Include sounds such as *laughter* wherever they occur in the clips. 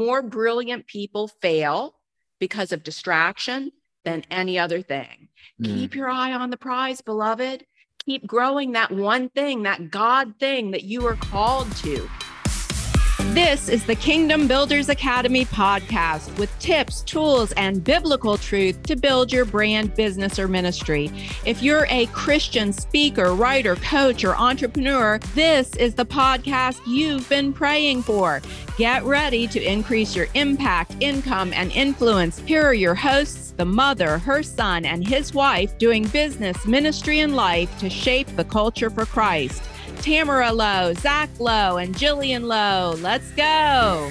more brilliant people fail because of distraction than any other thing. Mm. Keep your eye on the prize, beloved. Keep growing that one thing, that God thing that you are called to. This is the Kingdom Builders Academy podcast with tips, tools, and biblical truth to build your brand, business, or ministry. If you're a Christian speaker, writer, coach, or entrepreneur, this is the podcast you've been praying for. Get ready to increase your impact, income, and influence. Here are your hosts the mother, her son, and his wife doing business, ministry, and life to shape the culture for Christ. Tamara Lowe, Zack Lowe, and Jillian Lowe. Let's go.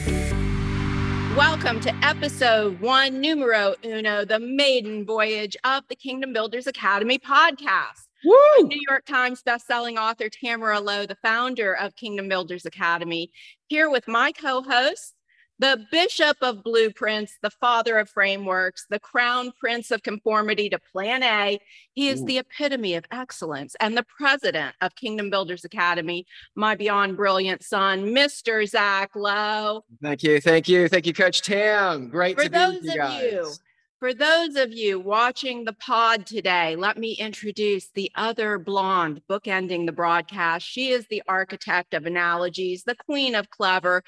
Welcome to episode one, numero uno, the maiden voyage of the Kingdom Builders Academy podcast. Woo! New York Times bestselling author Tamara Lowe, the founder of Kingdom Builders Academy, here with my co hosts, the bishop of blueprints, the father of frameworks, the crown prince of conformity to plan A. He is Ooh. the epitome of excellence and the president of Kingdom Builders Academy, my beyond brilliant son, Mr. Zack Lowe. Thank you. Thank you. Thank you, Coach Tam. Great For to be with you of you for those of you watching the pod today, let me introduce the other blonde bookending the broadcast. She is the architect of analogies, the queen of clever,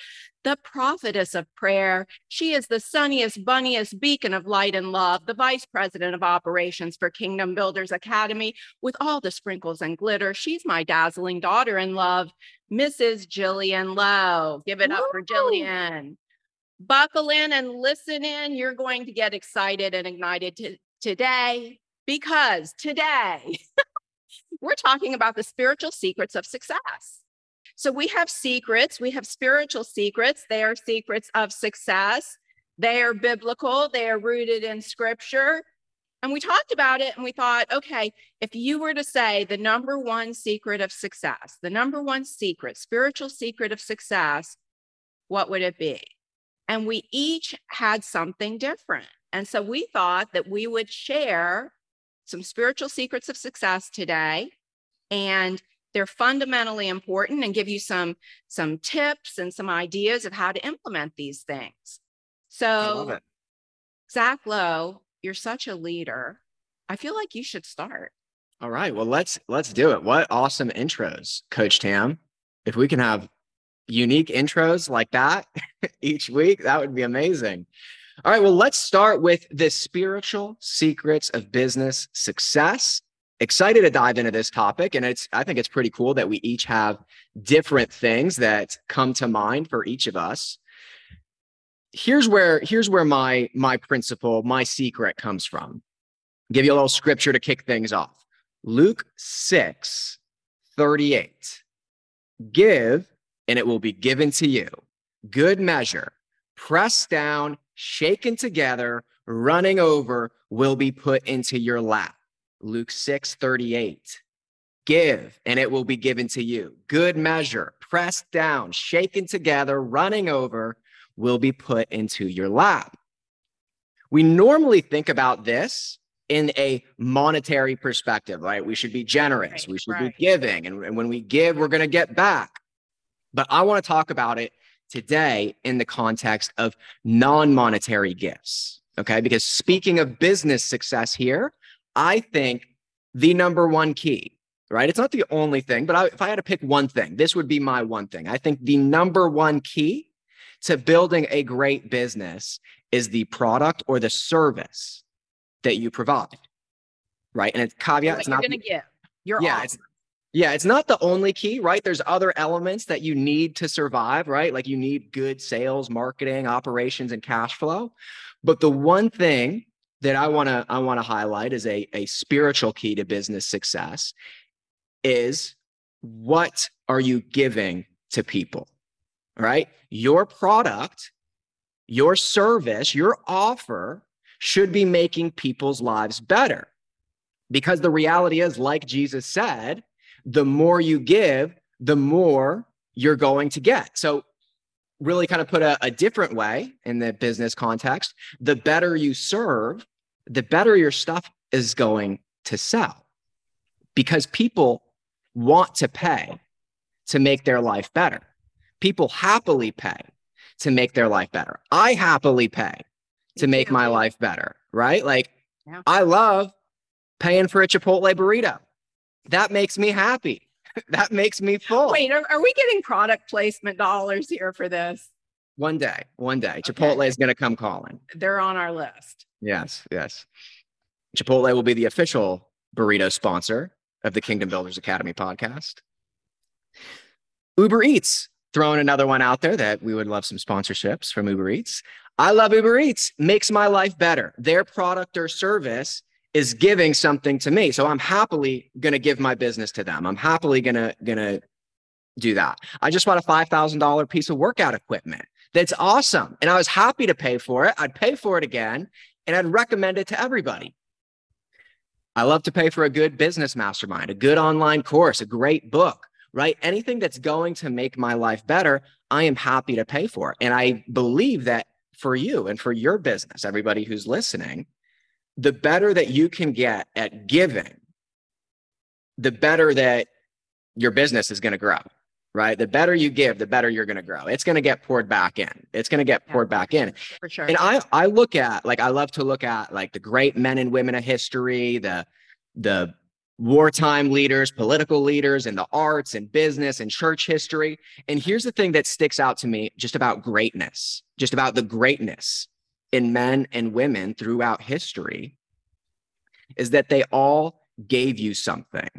the prophetess of prayer. She is the sunniest, bunniest beacon of light and love, the vice president of operations for Kingdom Builders Academy with all the sprinkles and glitter. She's my dazzling daughter in love, Mrs. Jillian Lowe. Give it Woo! up for Jillian buckle in and listen in. You're going to get excited and ignited to, today because today *laughs* we're talking about the spiritual secrets of success. So we have secrets, we have spiritual secrets. They are secrets of success. They are biblical, they are rooted in scripture. And we talked about it and we thought, okay, if you were to say the number one secret of success, the number one secret, spiritual secret of success, what would it be? And we each had something different. And so we thought that we would share some spiritual secrets of success today. And they're fundamentally important and give you some some tips and some ideas of how to implement these things. So Zack Lowe, you're such a leader. I feel like you should start. All right. Well, let's let's do it. What awesome intros, Coach Tam. If we can have unique intros like that *laughs* each week, that would be amazing. All right, well, let's start with the spiritual secrets of business success. Excited to dive into this topic, and it's I think it's pretty cool that we each have different things that come to mind for each of us. Here's where here's where my my principle, my secret comes from. I'll give you a little scripture to kick things off. Luke 6, 38. Give and it will be given to you. Good measure, pressed down, shaken together, running over, will be put into your lap. Luke 6 38. Give, and it will be given to you. Good measure, pressed down, shaken together, running over, will be put into your lap. We normally think about this in a monetary perspective, right? We should be generous, right, we should right. be giving, and, and when we give, we're going to get back. But I want to talk about it today in the context of non monetary gifts. Okay. Because speaking of business success here, I think the number one key, right? It's not the only thing, but I, if I had to pick one thing, this would be my one thing. I think the number one key to building a great business is the product or the service that you provide. Right. And it's caveat, it's not going to give. You're yeah, it's, yeah, it's not the only key, right? There's other elements that you need to survive, right? Like you need good sales, marketing, operations, and cash flow. But the one thing that I want to I want to highlight as a, a spiritual key to business success is what are you giving to people? Right? Your product, your service, your offer should be making people's lives better. Because the reality is, like Jesus said, the more you give, the more you're going to get. So, really kind of put a, a different way in the business context, the better you serve, the better your stuff is going to sell because people want to pay to make their life better. People happily pay to make their life better. I happily pay to make my life better, right? Like yeah. I love paying for a Chipotle burrito. That makes me happy. *laughs* that makes me full. Wait, are, are, we getting product placement dollars here for this? One day, one day, okay. Chipotle is going to come calling. They're on our list. Yes, yes. Chipotle will be the official burrito sponsor of the Kingdom Builders Academy podcast. Uber Eats, throwing another one out there that we would love some sponsorships from Uber Eats. I love Uber Eats, makes my life better. Their product or service is giving something to me. So I'm happily going to give my business to them. I'm happily going to going to do that. I just bought a $5,000 piece of workout equipment. That's awesome. And I was happy to pay for it. I'd pay for it again and I'd recommend it to everybody. I love to pay for a good business mastermind, a good online course, a great book, right? Anything that's going to make my life better, I am happy to pay for. And I believe that for you and for your business, everybody who's listening, the better that you can get at giving, the better that your business is going to grow, right? The better you give, the better you're going to grow. It's going to get poured back in. It's going to get poured yeah, back in. For sure. And I I look at like I love to look at like the great men and women of history, the the wartime leaders, political leaders in the arts and business and church history. And here's the thing that sticks out to me just about greatness, just about the greatness in men and women throughout history is that they all gave you something.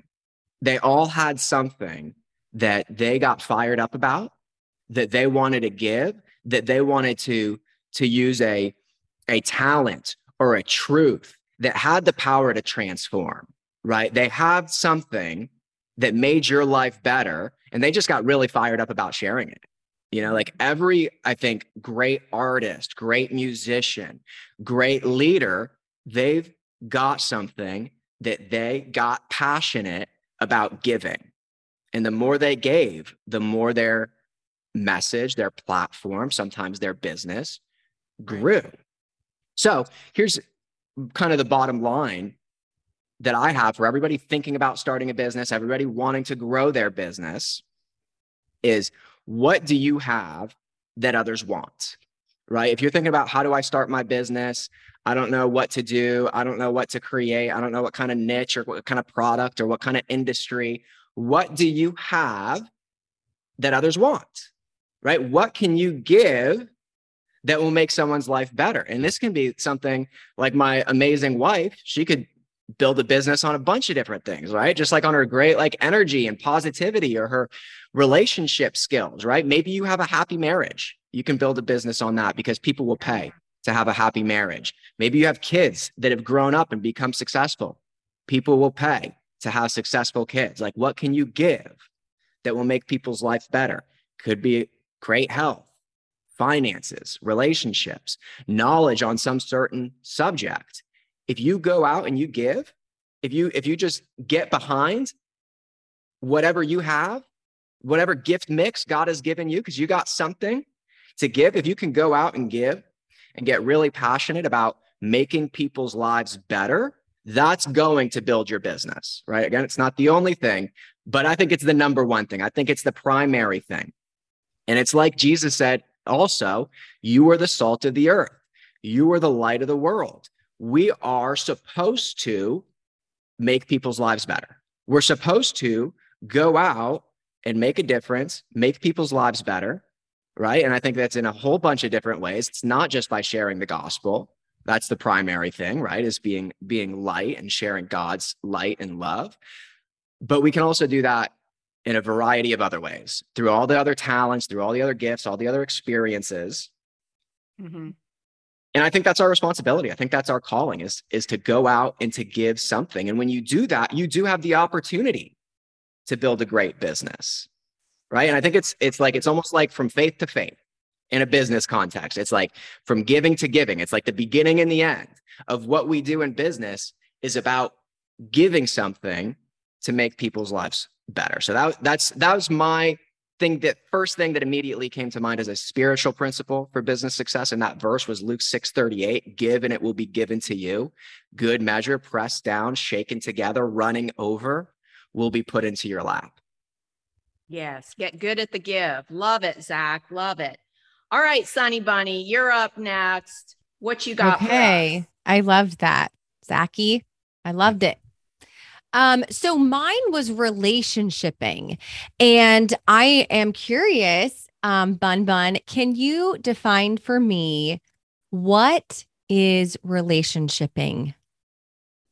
They all had something that they got fired up about, that they wanted to give, that they wanted to, to use a, a talent or a truth that had the power to transform, right? They have something that made your life better and they just got really fired up about sharing it. You know, like every, I think, great artist, great musician, great leader, they've got something that they got passionate about giving. And the more they gave, the more their message, their platform, sometimes their business grew. So here's kind of the bottom line that I have for everybody thinking about starting a business, everybody wanting to grow their business is what do you have that others want? Right. If you're thinking about how do I start my business? I don't know what to do. I don't know what to create. I don't know what kind of niche or what kind of product or what kind of industry. What do you have that others want? Right. What can you give that will make someone's life better? And this can be something like my amazing wife. She could build a business on a bunch of different things, right? Just like on her great like energy and positivity or her relationship skills, right? Maybe you have a happy marriage. You can build a business on that because people will pay to have a happy marriage. Maybe you have kids that have grown up and become successful. People will pay to have successful kids. Like, what can you give that will make people's life better? Could be great health, finances, relationships, knowledge on some certain subject. If you go out and you give, if you if you just get behind whatever you have whatever gift mix God has given you, because you got something to give, if you can go out and give and get really passionate about making people's lives better, that's going to build your business, right? Again, it's not the only thing, but I think it's the number one thing. I think it's the primary thing. And it's like Jesus said also, you are the salt of the earth, you are the light of the world. We are supposed to make people's lives better. We're supposed to go out and make a difference, make people's lives better, right? And I think that's in a whole bunch of different ways. It's not just by sharing the gospel. That's the primary thing, right? Is being being light and sharing God's light and love. But we can also do that in a variety of other ways through all the other talents, through all the other gifts, all the other experiences. Mm-hmm. And I think that's our responsibility. I think that's our calling is, is to go out and to give something. And when you do that, you do have the opportunity to build a great business right and i think it's it's like it's almost like from faith to faith in a business context it's like from giving to giving it's like the beginning and the end of what we do in business is about giving something to make people's lives better so that that's that was my thing that first thing that immediately came to mind as a spiritual principle for business success and that verse was luke 6 38 give and it will be given to you good measure pressed down shaken together running over will be put into your lap. Yes, get good at the give. Love it, Zack. Love it. All right, Sunny Bunny, you're up next. What you got? Okay. I loved that. Zachy, I loved it. Um, so mine was relationshiping. And I am curious, um, Bun Bun, can you define for me what is relationshiping?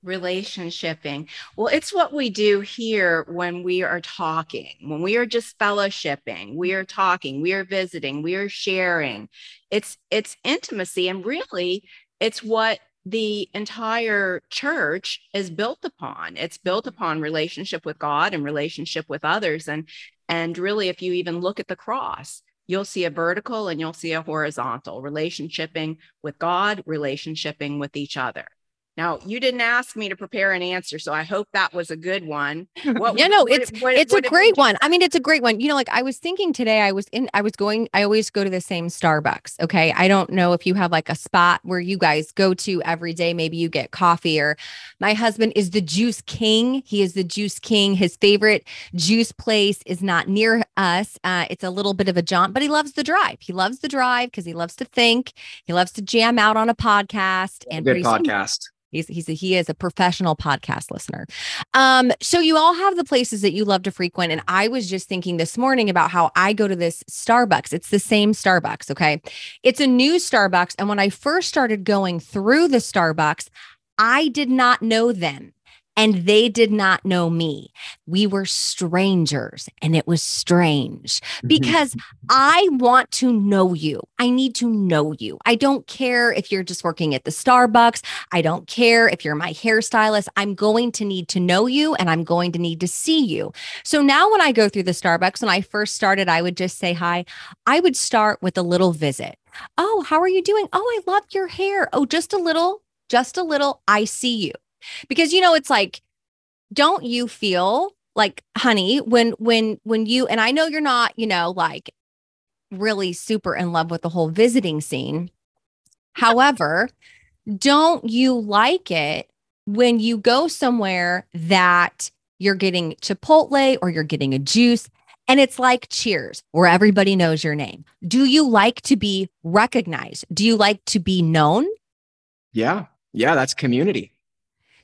relationshiping. Well, it's what we do here when we are talking, when we are just fellowshipping, we are talking, we are visiting, we are sharing. It's it's intimacy and really it's what the entire church is built upon. It's built mm-hmm. upon relationship with God and relationship with others and and really if you even look at the cross, you'll see a vertical and you'll see a horizontal relationshiping with God, relationshiping with each other. Now, you didn't ask me to prepare an answer, so I hope that was a good one. *laughs* What, yeah, no, it's what, it's what a great one. I mean, it's a great one. You know, like I was thinking today, I was in, I was going, I always go to the same Starbucks. Okay, I don't know if you have like a spot where you guys go to every day. Maybe you get coffee. Or my husband is the juice king. He is the juice king. His favorite juice place is not near us. Uh, it's a little bit of a jaunt, but he loves the drive. He loves the drive because he loves to think. He loves to jam out on a podcast and good podcast. Soon, He's he's a, he is a professional podcast listener. Um, so you all have the places that you love to frequent, and I was just thinking this morning about how I go to this Starbucks. It's the same Starbucks, okay? It's a new Starbucks, and when I first started going through the Starbucks, I did not know them and they did not know me. We were strangers and it was strange mm-hmm. because I want to know you. I need to know you. I don't care if you're just working at the Starbucks. I don't care if you're my hairstylist. I'm going to need to know you and I'm going to need to see you. So now when I go through the Starbucks, when I first started, I would just say hi. I would start with a little visit. Oh, how are you doing? Oh, I love your hair. Oh, just a little, just a little. I see you because you know it's like don't you feel like honey when when when you and I know you're not, you know, like really super in love with the whole visiting scene. However, don't you like it when you go somewhere that you're getting Chipotle or you're getting a juice and it's like cheers where everybody knows your name? Do you like to be recognized? Do you like to be known? Yeah. Yeah, that's community.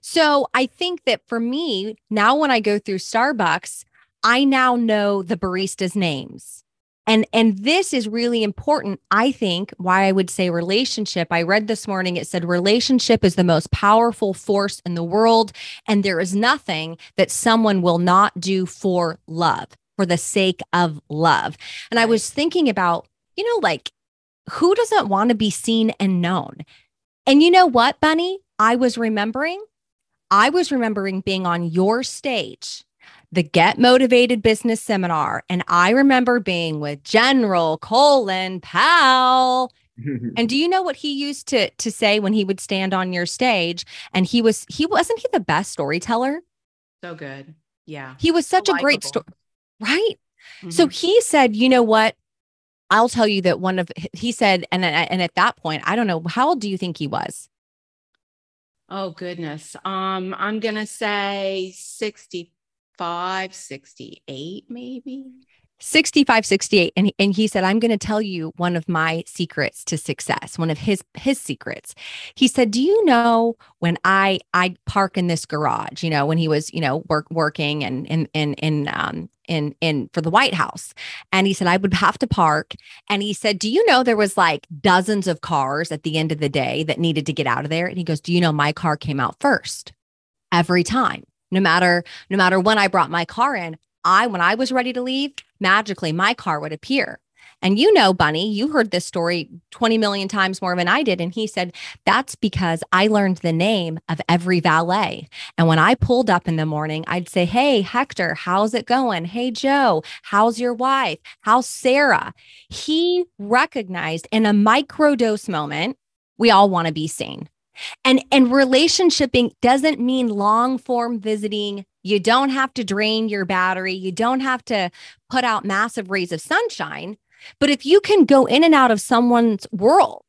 So I think that for me, now when I go through Starbucks, I now know the baristas' names. And and this is really important, I think, why I would say relationship. I read this morning it said relationship is the most powerful force in the world and there is nothing that someone will not do for love, for the sake of love. And I was thinking about, you know, like who doesn't want to be seen and known? And you know what, Bunny? I was remembering I was remembering being on your stage, the Get Motivated Business Seminar, and I remember being with General Colin Powell. *laughs* and do you know what he used to to say when he would stand on your stage? And he was he wasn't he the best storyteller? So good. Yeah. He was such so a great story. Right? Mm-hmm. So he said, "You know what? I'll tell you that one of he said and and at that point, I don't know, how old do you think he was? Oh goodness. Um, I'm gonna say 65, 68, maybe. 65 68 and, and he said i'm going to tell you one of my secrets to success one of his his secrets. He said do you know when i i park in this garage you know when he was you know work working and in in in um in in for the white house? And he said i would have to park. And he said do you know there was like dozens of cars at the end of the day that needed to get out of there? And he goes do you know my car came out first? Every time. No matter no matter when i brought my car in I, when I was ready to leave, magically my car would appear. And you know, Bunny, you heard this story 20 million times more than I did. And he said, That's because I learned the name of every valet. And when I pulled up in the morning, I'd say, Hey, Hector, how's it going? Hey, Joe, how's your wife? How's Sarah? He recognized in a microdose moment, we all want to be seen. And and relationshiping doesn't mean long form visiting. You don't have to drain your battery. You don't have to put out massive rays of sunshine. But if you can go in and out of someone's world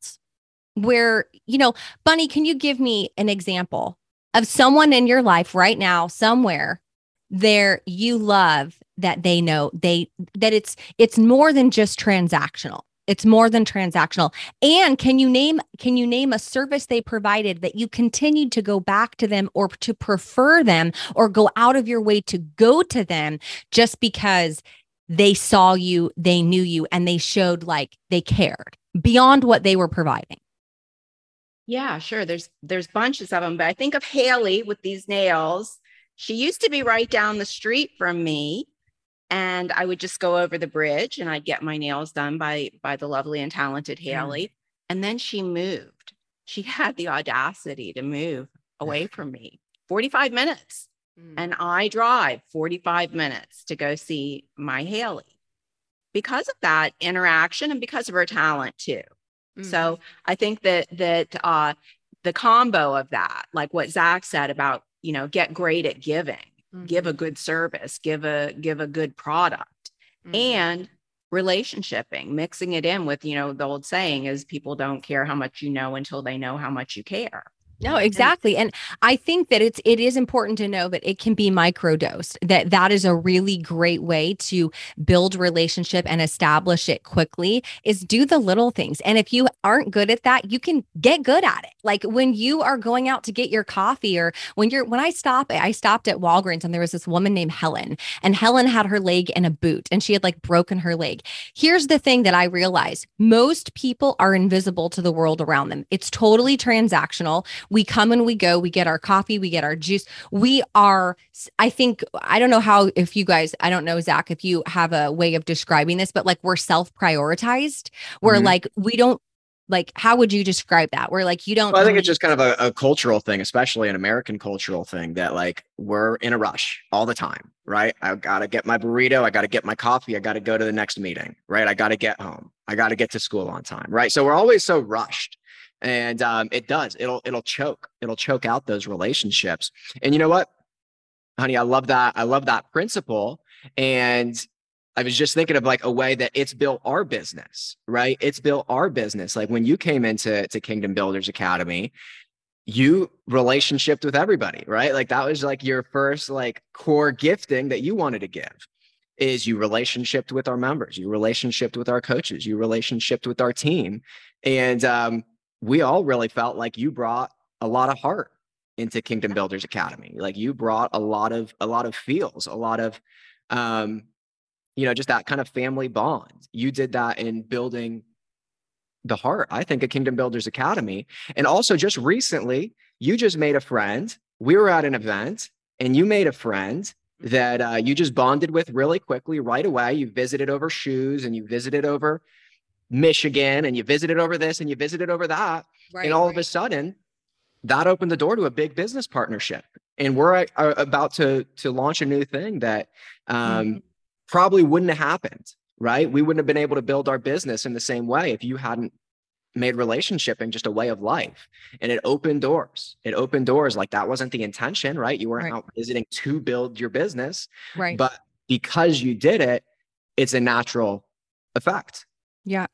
where, you know, Bunny, can you give me an example of someone in your life right now, somewhere there you love that they know they that it's it's more than just transactional it's more than transactional. And can you name can you name a service they provided that you continued to go back to them or to prefer them or go out of your way to go to them just because they saw you they knew you and they showed like they cared beyond what they were providing? Yeah sure. There's there's bunches of them but i think of haley with these nails. She used to be right down the street from me and I would just go over the bridge and I'd get my nails done by by the lovely and talented Haley. Mm. And then she moved. She had the audacity to move away *sighs* from me 45 minutes. Mm. And I drive 45 minutes to go see my Haley because of that interaction and because of her talent too. Mm. So mm-hmm. I think that that uh the combo of that, like what Zack said about, you know, get great at giving mm-hmm. give a mm-hmm. good service, give a give a good product. Mm-hmm. And relationshiping, mixing it in with, you know, the old saying is people don't care how much you know until they know how much you care. No, exactly. And I think that it's it is important to know that it can be microdosed. That that is a really great way to build relationship and establish it quickly is do the little things. And if you aren't good at that, you can get good at it. Like when you are going out to get your coffee or when you're when I stop I stopped at Walgreens and there was this woman named Helen and Helen had her leg in a boot and she had like broken her leg. Here's the thing that I realized. Most people are invisible to the world around them. It's totally transactional we come and we go. We get our coffee, we get our juice. We are, I think, I don't know how, if you guys, I don't know, Zack, if you have a way of describing this, but like we're self prioritized. We're mm-hmm. like, we don't like how would you describe that we're like you don't well, i think it's just kind of a, a, cultural thing especially an american cultural thing that like we're in a rush all the time right i gotta get my burrito i gotta get my coffee i gotta go to the next meeting right i gotta get home i gotta get to school on time right so we're always so rushed and um, it does it'll it'll choke it'll choke out those relationships. And you know what? Honey i love that i love that principle. And i was just thinking of like a way that it's built our business right? It's built our business. Like when you came into to kingdom builders academy you relationshiped with everybody right? Like that was like your first like core gifting that you wanted to give is you relationshiped with our members you relationshiped with our coaches you relationshiped with our team. And um, we all really felt like you brought a lot of heart into Kingdom Builders Academy. Like you brought a lot of a lot of feels, a lot of um, you know, just that kind of family bond. You did that in building the heart, I think, of Kingdom Builders Academy. And also just recently, you just made a friend. We were at an event and you made a friend mm-hmm. that uh, you just bonded with really quickly right away. You visited over shoes and you visited over Michigan and you visited over this and you visited over that. Right, and all right. of a sudden, that opened the door to a big business partnership. And we're uh, about to to launch a new thing that um, mm-hmm. probably wouldn't have happened, right? We wouldn't have been able to build our business in the same way if you hadn't made relationship relationshiping just a way of life. And it opened doors. It opened doors like that wasn't the intention, right? You weren't right. out visiting to build your business, right? But because you did it, it's a natural effect. Yeah.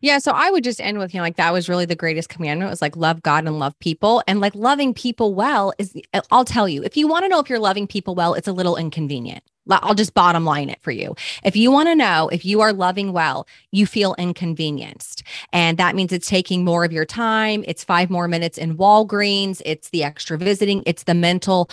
Yeah. So I would just end with, you know, like that was really the greatest commandment was like love God and love people. And like loving people well is, eh, eh, I'll tell you, if you want to know if you're loving people well, it's a little inconvenient. I'll just bottom line it for you. If you want to know if you are loving well, you feel inconvenienced. And that means it's taking more of your time. It's five more minutes in Walgreens. It's the extra visiting. It's the mental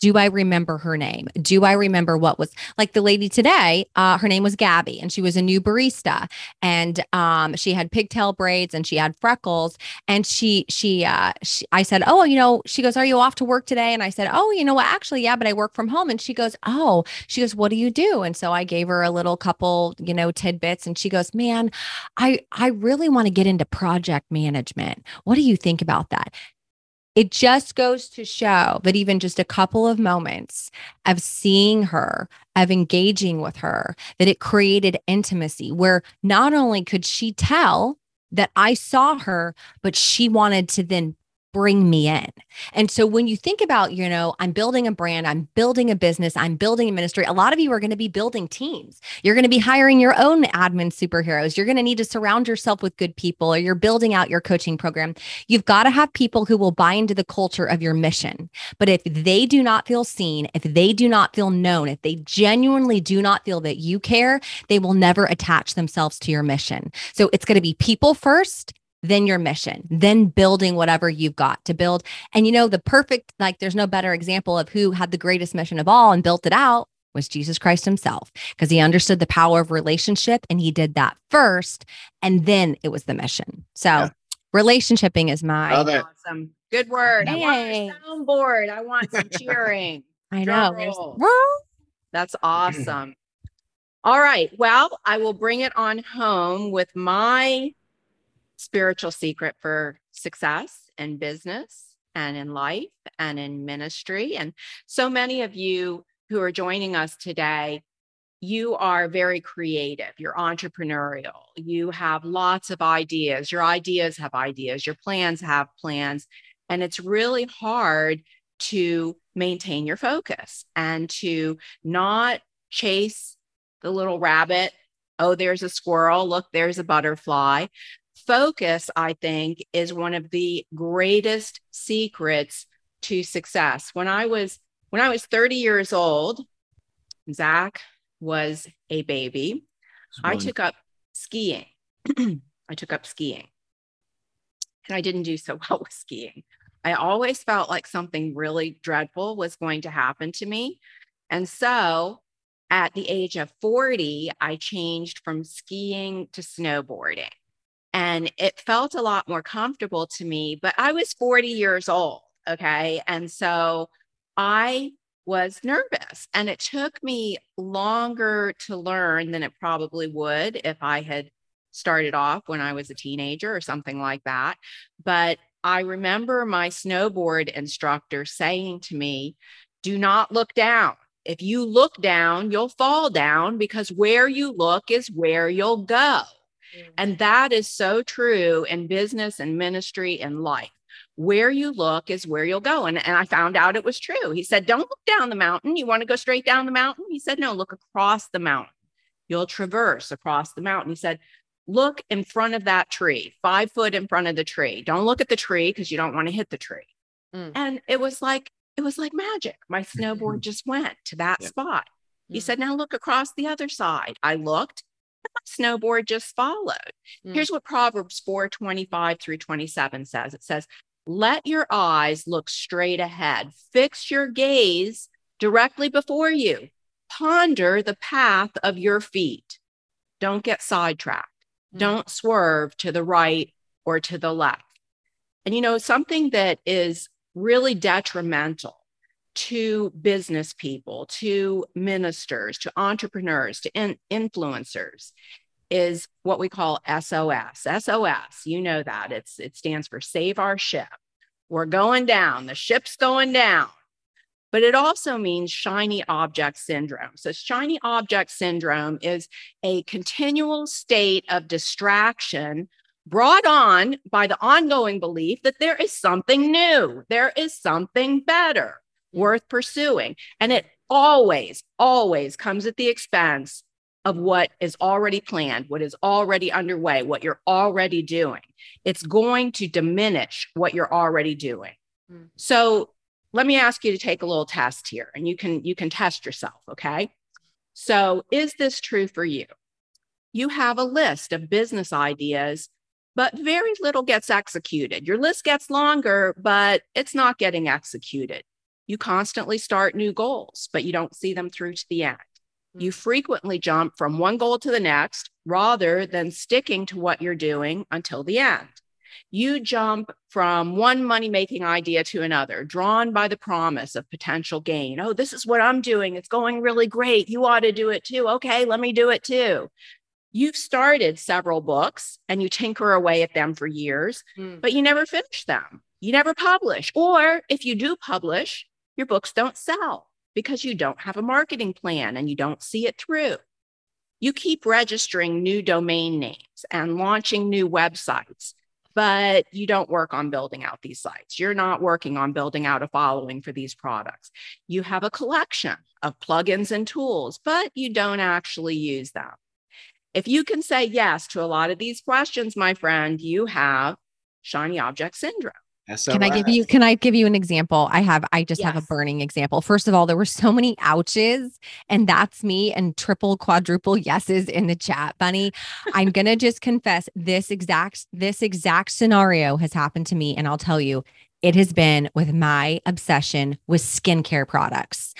do I remember her name? Do I remember what was like the lady today? Uh, her name was Gabby, and she was a new barista, and um, she had pigtail braids and she had freckles. And she, she, uh, she, I said, oh, you know, she goes, are you off to work today? And I said, oh, you know what? Actually, yeah, but I work from home. And she goes, oh, she goes, what do you do? And so I gave her a little couple, you know, tidbits, and she goes, man, I, I really want to get into project management. What do you think about that? It just goes to show that even just a couple of moments of seeing her, of engaging with her, that it created intimacy where not only could she tell that I saw her, but she wanted to then bring me in. And so when you think about, you know, I'm building a brand, I'm building a business, I'm building a ministry, a lot of you are going to be building teams. You're going to be hiring your own admin superheroes. You're going to need to surround yourself with good people or you're building out your coaching program. You've got to have people who will buy into the culture of your mission. But if they do not feel seen, if they do not feel known, if they genuinely do not feel that you care, they will never attach themselves to your mission. So it's going to be people first then your mission, then building whatever you've got to build. And you know, the perfect, like, there's no better example of who had the greatest mission of all and built it out was Jesus Christ himself, because he understood the power of relationship and he did that first. And then it was the mission. So, yeah. relationshiping is my awesome. Good word. Hey. I want a soundboard. I want some *laughs* cheering. I know. That's awesome. All right. Well, I will bring it on home with my spiritual secret for success in business and in life and in ministry. And so many of you who are joining us today, you are very creative, you're entrepreneurial, you have lots of ideas, your ideas have ideas, your plans have plans. And it's really hard to maintain your focus and to not chase the little rabbit. Oh, there's a squirrel. Look, there's a butterfly focus, I think, is one of the greatest secrets to success. When I was when I was 30 years old, Zack was a baby. I took up skiing. *clears throat* I took up skiing. And I didn't do so *laughs* well with skiing. I always felt like something really dreadful was going to happen to me. And so at the age of 40, I changed from skiing to snowboarding and it felt a lot more comfortable to me. But I was 40 years old. Okay. And so I was nervous and it took me longer to learn than it probably would if I had started off when I was a teenager or something like that. But I remember my snowboard instructor saying to me, do not look down. If you look down, you'll fall down because where you look is where you'll go. Mm-hmm. And that is so true in business and ministry and life. Where you look is where you'll go. And, and I found out it was true. He said, Don't look down the mountain. You want to go straight down the mountain? He said, No, look across the mountain. You'll traverse across the mountain. He said, Look in front of that tree, five foot in front of the tree. Don't look at the tree because you don't want to hit the tree. Mm. And it was like, it was like magic. My *laughs* snowboard just went to that spot. He mm. said, Now look across the other side. I looked snowboard just followed. Mm. Here's what Proverbs 4 25 through 27 says it says, Let your eyes look straight ahead, fix your gaze directly before you, ponder the path of your feet. Don't get sidetracked, mm. don't swerve to the right or to the left. And you know, something that is really detrimental to business people, to ministers, to entrepreneurs, to in- influencers is what we call SOS. SOS, you know that. It's it stands for save our ship. We're going down. The ship's going down. But it also means shiny object syndrome. So, shiny object syndrome is a continual state of distraction brought on by the ongoing belief that there is something new, there is something better worth pursuing. And it always, always comes at the expense of what is already planned, what is already underway, what you're already doing. It's going to diminish what you're already doing. Mm. So let me ask you to take a little test here and you can you can test yourself, okay? So is this true for you? You have a list of business ideas, but very little gets executed. Your list gets longer, but it's not getting executed. You constantly start new goals, but you don't see them through to the end. You mm. frequently jump from one goal to the next rather than sticking to what you're doing until the end. You jump from one money making idea to another, drawn by the promise of potential gain. Oh, this is what I'm doing. It's going really great. You ought to do it too. Okay, let me do it too. You've started several books and you tinker away at them for years, mm. but you never finish them. You never publish. Or if you do publish, your books don't sell because you don't have a marketing plan and you don't see it through. You keep registering new domain names and launching new websites, but you don't work on building out these sites. You're not working on building out a following for these products. You have a collection of plugins and tools, but you don't actually use them. If you can say yes to a lot of these questions, my friend, you have shiny object syndrome. Can I give you can I give you an example? I have I just have a burning example. First of all, there were so many ouches and that's me and triple quadruple yeses in the chat, bunny. I'm going to just confess this exact this exact scenario has happened to me and I'll tell you it has been with my obsession with skincare products.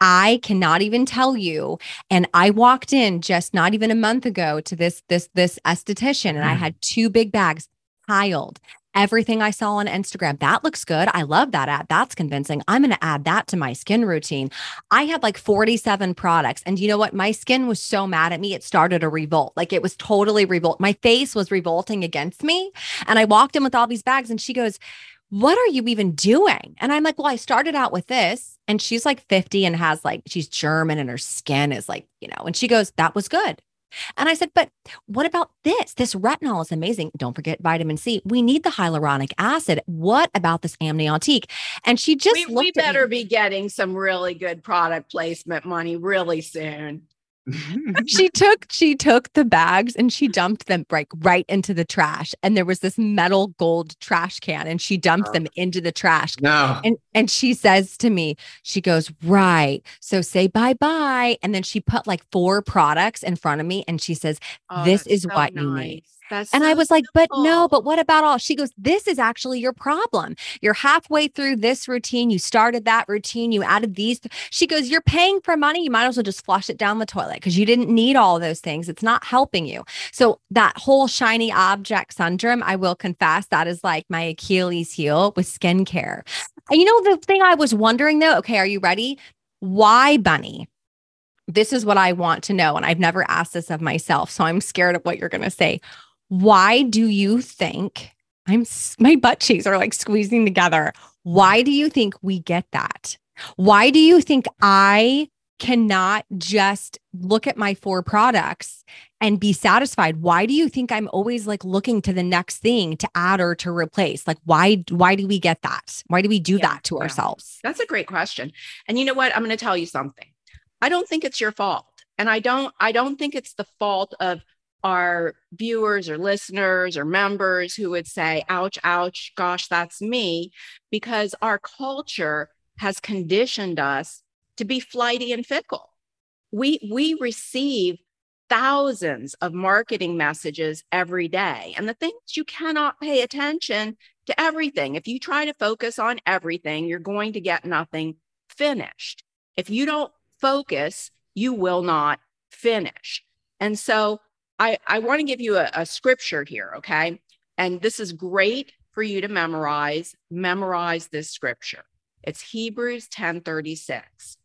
I cannot even tell you and I walked in just not even a month ago to this this this esthetician and I Mm. had two big bags piled everything I saw on Instagram. That looks good. I love that ad. That's convincing. I'm going to add that to my skin routine. I had like 47 products. And you know what? My skin was so mad at me. It started a revolt. Like it was totally revolt. My face was revolting against me. And I walked in with all these bags and she goes, what are you even doing? And I'm like, well, I started out with this. And she's like 50 and has like, she's German and her skin is like, you know, and she goes, that was good. And I said, but what about this? This retinol is amazing. Don't forget vitamin C. We need the hyaluronic acid. What about this amniotique? And she just we, looked we at me. better be getting some really good product placement money really soon. She took she took the bags and she dumped them like right into the trash. And there was this metal gold trash can and she dumped Oh. them into the trash. no. And and she says to me, she goes, "Right. So say bye-bye." And then she put like four products in front of me and she says, Oh, This is so what you need. That's And I was like, but no, but what about all? She goes, this is actually your problem. You're halfway through this routine. You started that routine. You added these. She goes, you're paying for money. You might as well just flush it down the toilet because you didn't need all those things. It's not helping you. So that whole shiny object syndrome, I will confess, that is like my Achilles heel with skincare. And you know, the thing I was wondering though, okay, are you ready? Why, Bunny? This is what I want to know. And I've never asked this of myself. So I'm scared of what you're going to say. Why do you think I'm my butt cheeks are like squeezing together? Why do you think we get that? Why do you think I cannot just look at my four products and be satisfied? Why do you think I'm always like looking to the next thing to add or to replace? Like why why do we get that? Why do we do Yeah, that to yeah. ourselves? That's a great question. And you know what? I'm going to tell you something. I don't think it's your fault. And I don't I don't think it's the fault of our viewers or listeners or members who would say, ouch, ouch, gosh, that's me, because our culture has conditioned us to be flighty and fickle. We we receive thousands of marketing messages every day. And the thing is you cannot pay attention to everything. If you try to focus on everything, you're going to get nothing finished. If you don't focus, you will not finish. And so I, I want to give you a, a scripture here, okay? And this is great for you to memorize. Memorize this scripture. It's Hebrews 10 36.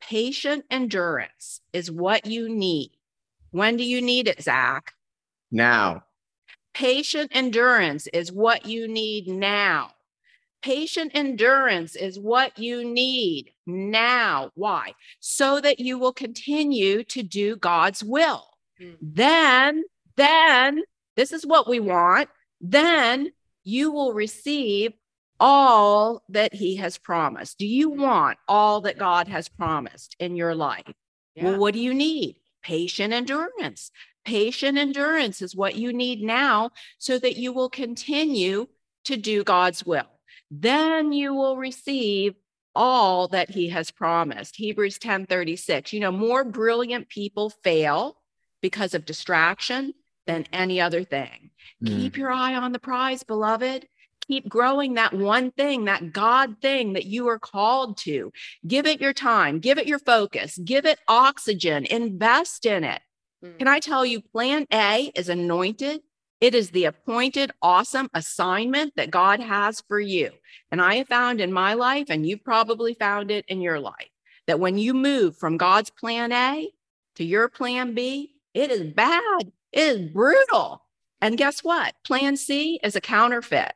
Patient endurance is what you need. When do you need it, Zack? Now. Patient endurance is what you need now. Patient endurance is what you need now. Why? So that you will continue to do God's will. Mm. Then, then, this is what we want. Then you will receive all that He has promised. Do you want all that God has promised in your life? Well, what do you need? Patient endurance. Patient endurance is what you need now so that you will continue to do God's will. Then you will receive all that he has promised. Hebrews 10 36. You know, more brilliant people fail because of distraction than any other thing. Mm. Keep your eye on the prize, beloved. Keep growing that one thing, that God thing that you are called to. Give it your time, give it your focus, give it oxygen, invest in it. Mm. Can I tell you, plan A is anointed. It is the appointed, awesome assignment that God has for you. And I have found in my life, and you've probably found it in your life, that when you move from God's plan A to your plan B, it is bad, it is brutal. And guess what? Plan C is a counterfeit.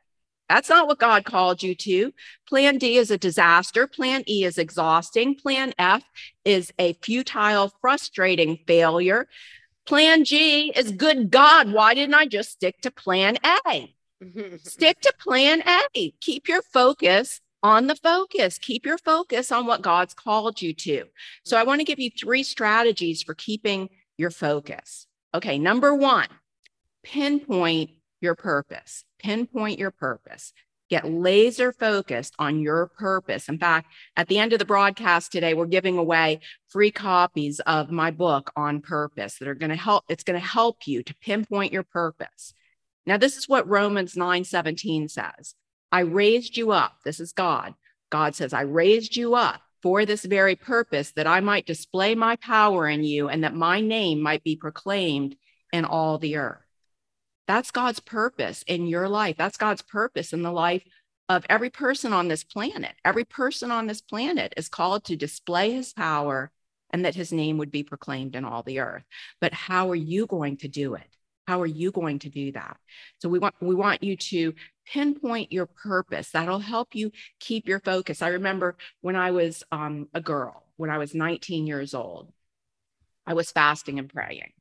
That's not what God called you to. Plan D is a disaster. Plan E is exhausting. Plan F is a futile, frustrating failure. Plan G is good God. Why didn't I just stick to plan A? *laughs* Stick to plan A. Keep your focus on the focus. Keep your focus on what God's called you to. So I want to give you three strategies for keeping your focus. Okay, number one, pinpoint your purpose. Pinpoint your purpose. Get laser focused on your purpose. In fact, at the end of the broadcast today, we're giving away free copies of my book on purpose that are going to help. It's going to help you to pinpoint your purpose. Now, this is what Romans 9 17 says. I raised you up. This is God. God says, I raised you up for this very purpose that I might display my power in you and that my name might be proclaimed in all the earth. That's God's purpose in your life. That's God's purpose in the life of every person on this planet. Every person on this planet is called to display his power and that his name would be proclaimed in all the earth. But how are you going to do it? How are you going to do that? So we want we want you to pinpoint your purpose. That'll help you keep your focus. I remember when I was um, a girl, when I was 19 years old, I was fasting and praying.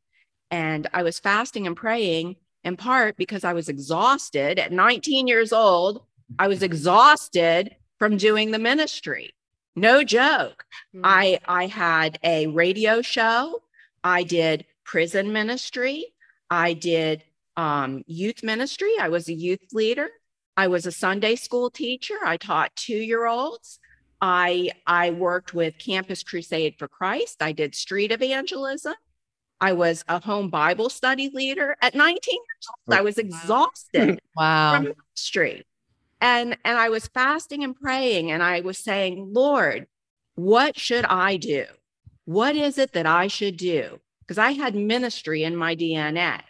And I was fasting and praying in part because I was exhausted at 19 years old. I was exhausted from doing the ministry. No joke. Mm-hmm. I I had a radio show. I did prison ministry. I did um, youth ministry. I was a youth leader. I was a Sunday school teacher. I taught two year olds. I, I worked with Campus Crusade for Christ. I did street evangelism. I was a home Bible study leader at 19 years old. I was exhausted *laughs* wow. from ministry. And, and I was fasting and praying, and I was saying, Lord, what should I do? What is it that I should do? Because I had ministry in my DNA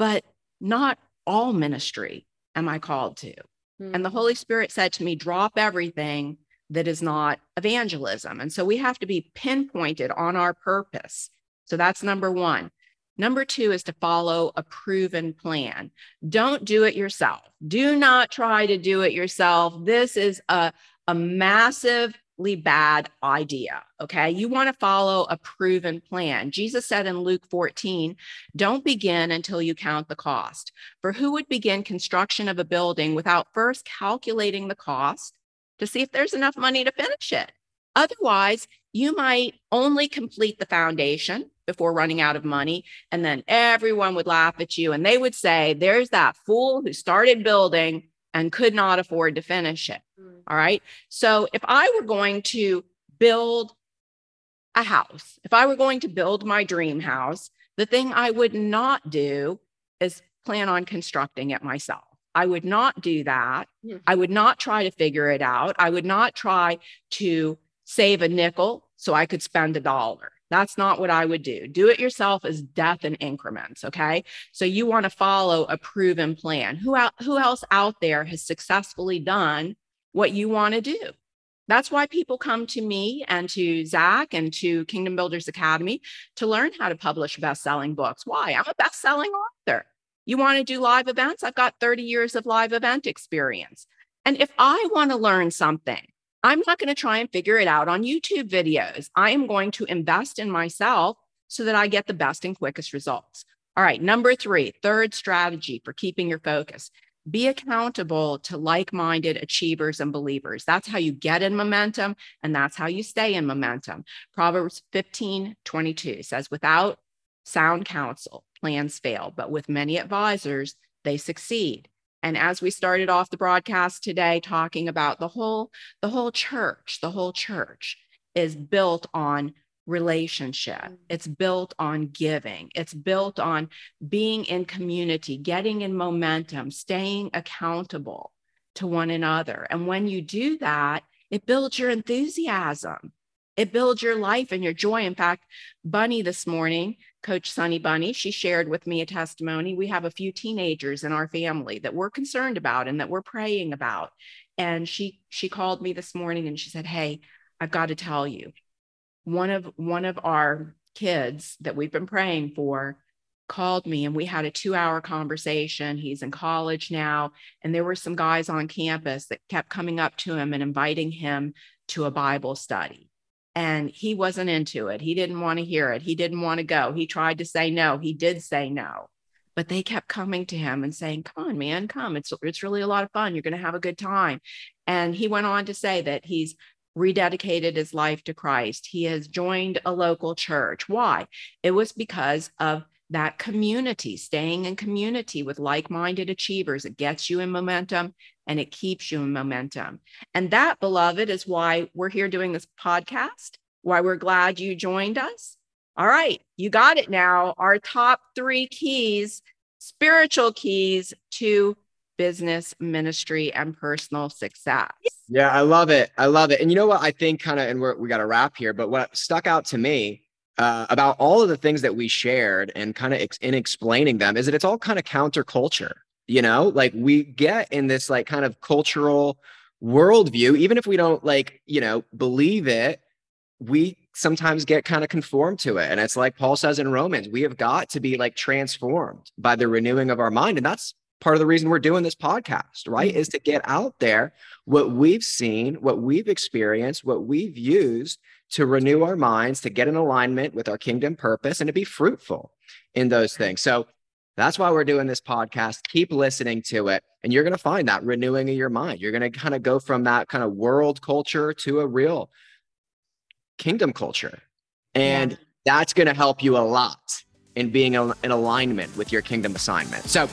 but not all ministry am I called to. Mm-hmm. And the Holy Spirit said to me, drop everything that is not evangelism. And so we have to be pinpointed on our purpose. So that's number one. Number two is to follow a proven plan. Don't do it yourself. Do not try to do it yourself. This is a, a massive bad idea. Okay. You want to follow a proven plan. Jesus said in Luke 14, don't begin until you count the cost. For who would begin construction of a building without first calculating the cost to see if there's enough money to finish it? Otherwise, you might only complete the foundation before running out of money. And then everyone would laugh at you and they would say, There's that fool who started building and could not afford to finish it. Mm. All right. So if I were going to build a house, if I were going to build my dream house, the thing I would not do is plan on constructing it myself. I would not do that. Mm. I would not try to figure it out. I would not try to save a nickel so I could spend a dollar. That's not what I would do. Do it yourself is death in increments. Okay. So you want to follow a proven plan. Who, out, who else out there has successfully done what you want to do? That's why people come to me and to Zack and to Kingdom Builders Academy to learn how to publish best selling books. Why? I'm a best selling author. You want to do live events? I've got 30 years of live event experience. And if I want to learn something, I'm not going to try and figure it out on YouTube videos. I am going to invest in myself so that I get the best and quickest results. All right, number three, third strategy for keeping your focus be accountable to like minded achievers and believers. That's how you get in momentum, and that's how you stay in momentum. Proverbs 15 22 says, Without sound counsel, plans fail, but with many advisors, they succeed and as we started off the broadcast today talking about the whole the whole church the whole church is built on relationship mm. it's built on giving it's built on being in community getting in momentum staying accountable to one another and when you do that it builds your enthusiasm it builds your life and your joy in fact bunny this morning Coach Sunny Bunny, she shared with me a testimony. We have a few teenagers in our family that we're concerned about and that we're praying about. And she she called me this morning and she said, "Hey, I've got to tell you. One of one of our kids that we've been praying for called me and we had a 2-hour conversation. He's in college now and there were some guys on campus that kept coming up to him and inviting him to a Bible study and he wasn't into it. He didn't want to hear it. He didn't want to go. He tried to say no. He did say no. but they kept coming to him and saying, Come on, man, come. It's, it's really a lot of fun. You're going to have a good time. And he went on to say that he's rededicated his life to Christ. He has joined a local church. Why? It was because of that community, staying in community with like minded achievers. It gets you in momentum and it keeps you in momentum. And that, beloved, is why we're here doing this podcast, why we're glad you joined us. All right, you got it now. Our top three keys, spiritual keys to business, ministry, and personal success. Yeah, I love it. I love it. And you know what? I think kind of, and we're, we got to wrap here, but what stuck out to me uh, about all of the things that we shared and kind of ex- in explaining them is that it's all kind of counterculture. You know, like we get in this like kind of cultural worldview, even if we don't like, you know, believe it, we sometimes get kind of conformed to it. And it's like Paul says in Romans, we have got to be like transformed by the renewing of our mind. And that's part of the reason we're doing this podcast, right? Is mm-hmm. to get out there what we've seen, what we've experienced, what we've used to renew our minds, to get in alignment with our kingdom purpose and to be fruitful in those things. So that's why we're doing this podcast. Keep listening to it, and you're going to find that renewing of your mind. You're going to kind of go from that kind of world culture to a real kingdom culture. And yeah. that's going to help you a lot in being in alignment with your kingdom assignment. So,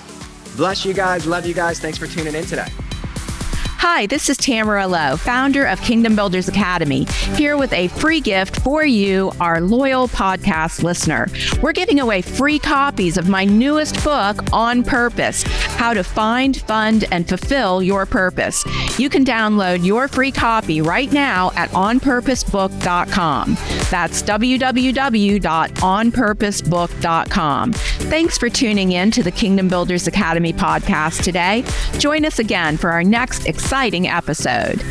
bless you guys. Love you guys. Thanks for tuning in today. Hi, this is Tamara Lowe, founder of Kingdom Builders Academy, here with a free gift for you, our loyal podcast listener. We're giving away free copies of my newest book, On Purpose How to Find, Fund, and Fulfill Your Purpose. You can download your free copy right now at onpurposebook.com. That's www.onpurposebook.com. Thanks for tuning in to the Kingdom Builders Academy podcast today. Join us again for our next exciting episode.